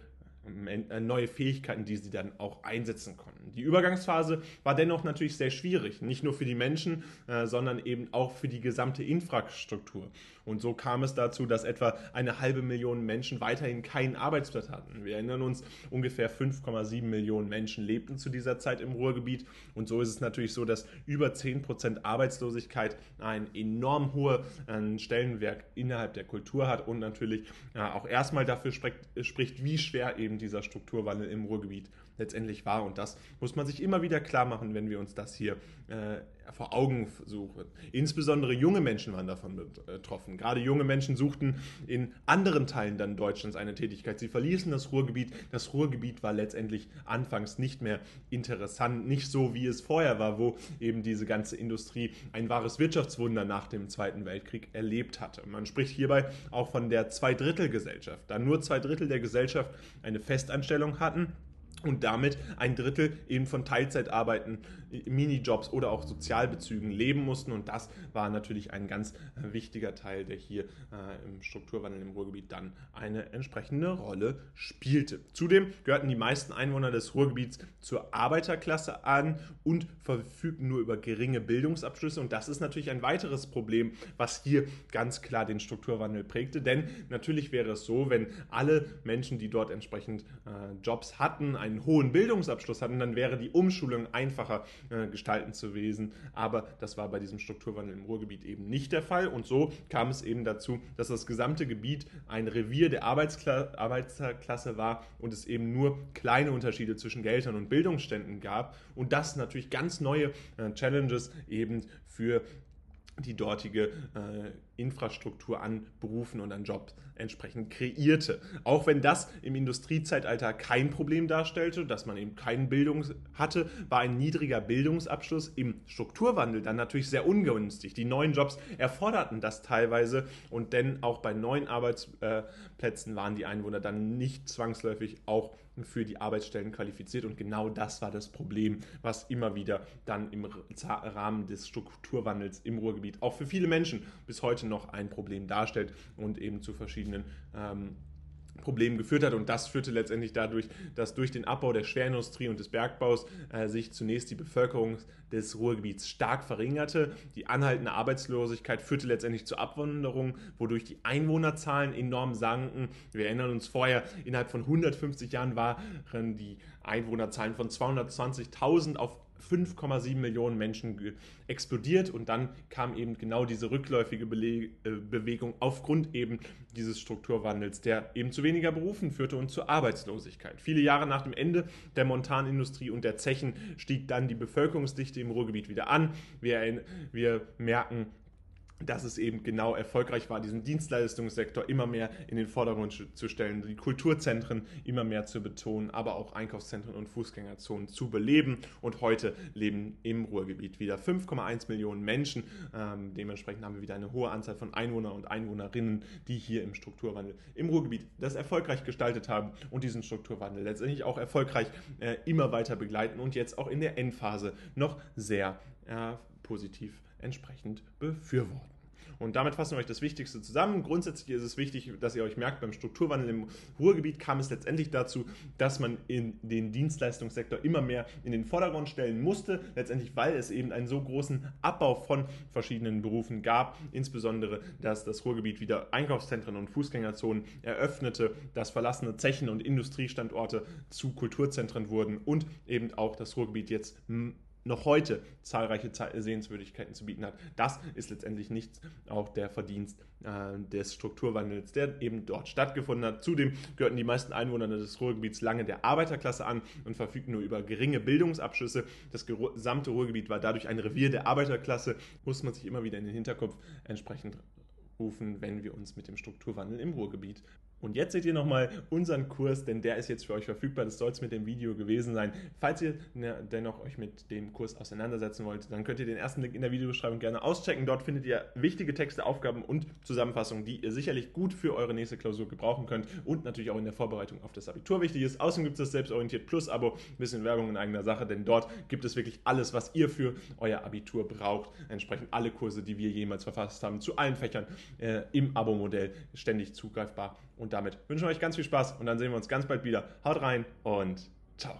äh, neue Fähigkeiten, die sie dann auch einsetzen konnten. Die Übergangsphase war dennoch natürlich sehr schwierig, nicht nur für die Menschen, äh, sondern eben auch für die gesamte Infrastruktur. Und so kam es dazu, dass etwa eine halbe Million Menschen weiterhin keinen Arbeitsplatz hatten. Wir erinnern uns, ungefähr 5,7 Millionen Menschen lebten zu dieser Zeit im Ruhrgebiet. Und so ist es natürlich so, dass über 10 Prozent Arbeitslosigkeit ein enorm hoher äh, Stellenwert innerhalb der Kultur hat und natürlich äh, auch erstmal dafür spricht, spricht, wie schwer eben dieser Strukturwandel im Ruhrgebiet letztendlich war. Und das muss man sich immer wieder klar machen, wenn wir uns das hier äh, vor Augen suchen. Insbesondere junge Menschen waren davon betroffen. Gerade junge Menschen suchten in anderen Teilen dann Deutschlands eine Tätigkeit. Sie verließen das Ruhrgebiet. Das Ruhrgebiet war letztendlich anfangs nicht mehr interessant, nicht so wie es vorher war, wo eben diese ganze Industrie ein wahres Wirtschaftswunder nach dem Zweiten Weltkrieg erlebt hatte. Man spricht hierbei auch von der Zweidrittelgesellschaft, da nur zwei Drittel der Gesellschaft eine Festanstellung hatten und damit ein Drittel eben von Teilzeitarbeiten, Minijobs oder auch Sozialbezügen leben mussten. Und das war natürlich ein ganz äh, wichtiger Teil, der hier äh, im Strukturwandel im Ruhrgebiet dann eine entsprechende Rolle spielte. Zudem gehörten die meisten Einwohner des Ruhrgebiets zur Arbeiterklasse an und verfügten nur über geringe Bildungsabschlüsse. Und das ist natürlich ein weiteres Problem, was hier ganz klar den Strukturwandel prägte. Denn natürlich wäre es so, wenn alle Menschen, die dort entsprechend äh, Jobs hatten, ein einen hohen Bildungsabschluss hatten, dann wäre die Umschulung einfacher äh, gestalten zu wesen. Aber das war bei diesem Strukturwandel im Ruhrgebiet eben nicht der Fall. Und so kam es eben dazu, dass das gesamte Gebiet ein Revier der Arbeitskla Arbeitsklasse war und es eben nur kleine Unterschiede zwischen Geldern und Bildungsständen gab. Und das natürlich ganz neue äh, Challenges eben für die dortige äh, Infrastruktur an Berufen und an Jobs entsprechend kreierte. Auch wenn das im Industriezeitalter kein Problem darstellte, dass man eben keine Bildung hatte, war ein niedriger Bildungsabschluss im Strukturwandel dann natürlich sehr ungünstig. Die neuen Jobs erforderten das teilweise und denn auch bei neuen Arbeitsplätzen waren die Einwohner dann nicht zwangsläufig auch für die Arbeitsstellen qualifiziert. Und genau das war das Problem, was immer wieder dann im Rahmen des Strukturwandels im Ruhrgebiet auch für viele Menschen bis heute noch ein Problem darstellt und eben zu verschiedenen ähm, Problemen geführt hat. Und das führte letztendlich dadurch, dass durch den Abbau der Schwerindustrie und des Bergbaus äh, sich zunächst die Bevölkerung des Ruhrgebiets stark verringerte. Die anhaltende Arbeitslosigkeit führte letztendlich zur Abwanderung, wodurch die Einwohnerzahlen enorm sanken. Wir erinnern uns vorher, innerhalb von 150 Jahren waren die Einwohnerzahlen von 220.000 auf 5,7 Millionen Menschen explodiert und dann kam eben genau diese rückläufige äh, Bewegung aufgrund eben dieses Strukturwandels, der eben zu weniger Berufen führte und zur Arbeitslosigkeit. Viele Jahre nach dem Ende der Montanindustrie und der Zechen stieg dann die Bevölkerungsdichte im Ruhrgebiet wieder an. Wir, wir merken, dass es eben genau erfolgreich war, diesen Dienstleistungssektor immer mehr in den Vordergrund zu stellen, die Kulturzentren immer mehr zu betonen, aber auch Einkaufszentren und Fußgängerzonen zu beleben. Und heute leben im Ruhrgebiet wieder 5,1 Millionen Menschen. Ähm, dementsprechend haben wir wieder eine hohe Anzahl von Einwohnern und Einwohnerinnen, die hier im Strukturwandel im Ruhrgebiet das erfolgreich gestaltet haben und diesen Strukturwandel letztendlich auch erfolgreich äh, immer weiter begleiten und jetzt auch in der Endphase noch sehr äh, positiv entsprechend befürworten. Und damit fassen wir euch das Wichtigste zusammen. Grundsätzlich ist es wichtig, dass ihr euch merkt, beim Strukturwandel im Ruhrgebiet kam es letztendlich dazu, dass man in den Dienstleistungssektor immer mehr in den Vordergrund stellen musste, letztendlich weil es eben einen so großen Abbau von verschiedenen Berufen gab, insbesondere, dass das Ruhrgebiet wieder Einkaufszentren und Fußgängerzonen eröffnete, dass verlassene Zechen und Industriestandorte zu Kulturzentren wurden und eben auch das Ruhrgebiet jetzt noch heute zahlreiche Sehenswürdigkeiten zu bieten hat. Das ist letztendlich nicht auch der Verdienst äh, des Strukturwandels, der eben dort stattgefunden hat. Zudem gehörten die meisten Einwohner des Ruhrgebiets lange der Arbeiterklasse an und verfügten nur über geringe Bildungsabschlüsse. Das gesamte Ruhrgebiet war dadurch ein Revier der Arbeiterklasse, muss man sich immer wieder in den Hinterkopf entsprechend rufen, wenn wir uns mit dem Strukturwandel im Ruhrgebiet und jetzt seht ihr nochmal unseren Kurs, denn der ist jetzt für euch verfügbar. Das soll es mit dem Video gewesen sein. Falls ihr ne, dennoch euch mit dem Kurs auseinandersetzen wollt, dann könnt ihr den ersten Link in der Videobeschreibung gerne auschecken. Dort findet ihr wichtige Texte, Aufgaben und Zusammenfassungen, die ihr sicherlich gut für eure nächste Klausur gebrauchen könnt und natürlich auch in der Vorbereitung auf das Abitur wichtig ist. Außerdem gibt es das Selbstorientiert Plus Abo, ein bisschen Werbung in eigener Sache, denn dort gibt es wirklich alles, was ihr für euer Abitur braucht. Entsprechend alle Kurse, die wir jemals verfasst haben, zu allen Fächern äh, im Abo-Modell ständig zugreifbar und damit wünschen wir euch ganz viel Spaß und dann sehen wir uns ganz bald wieder. Haut rein und ciao.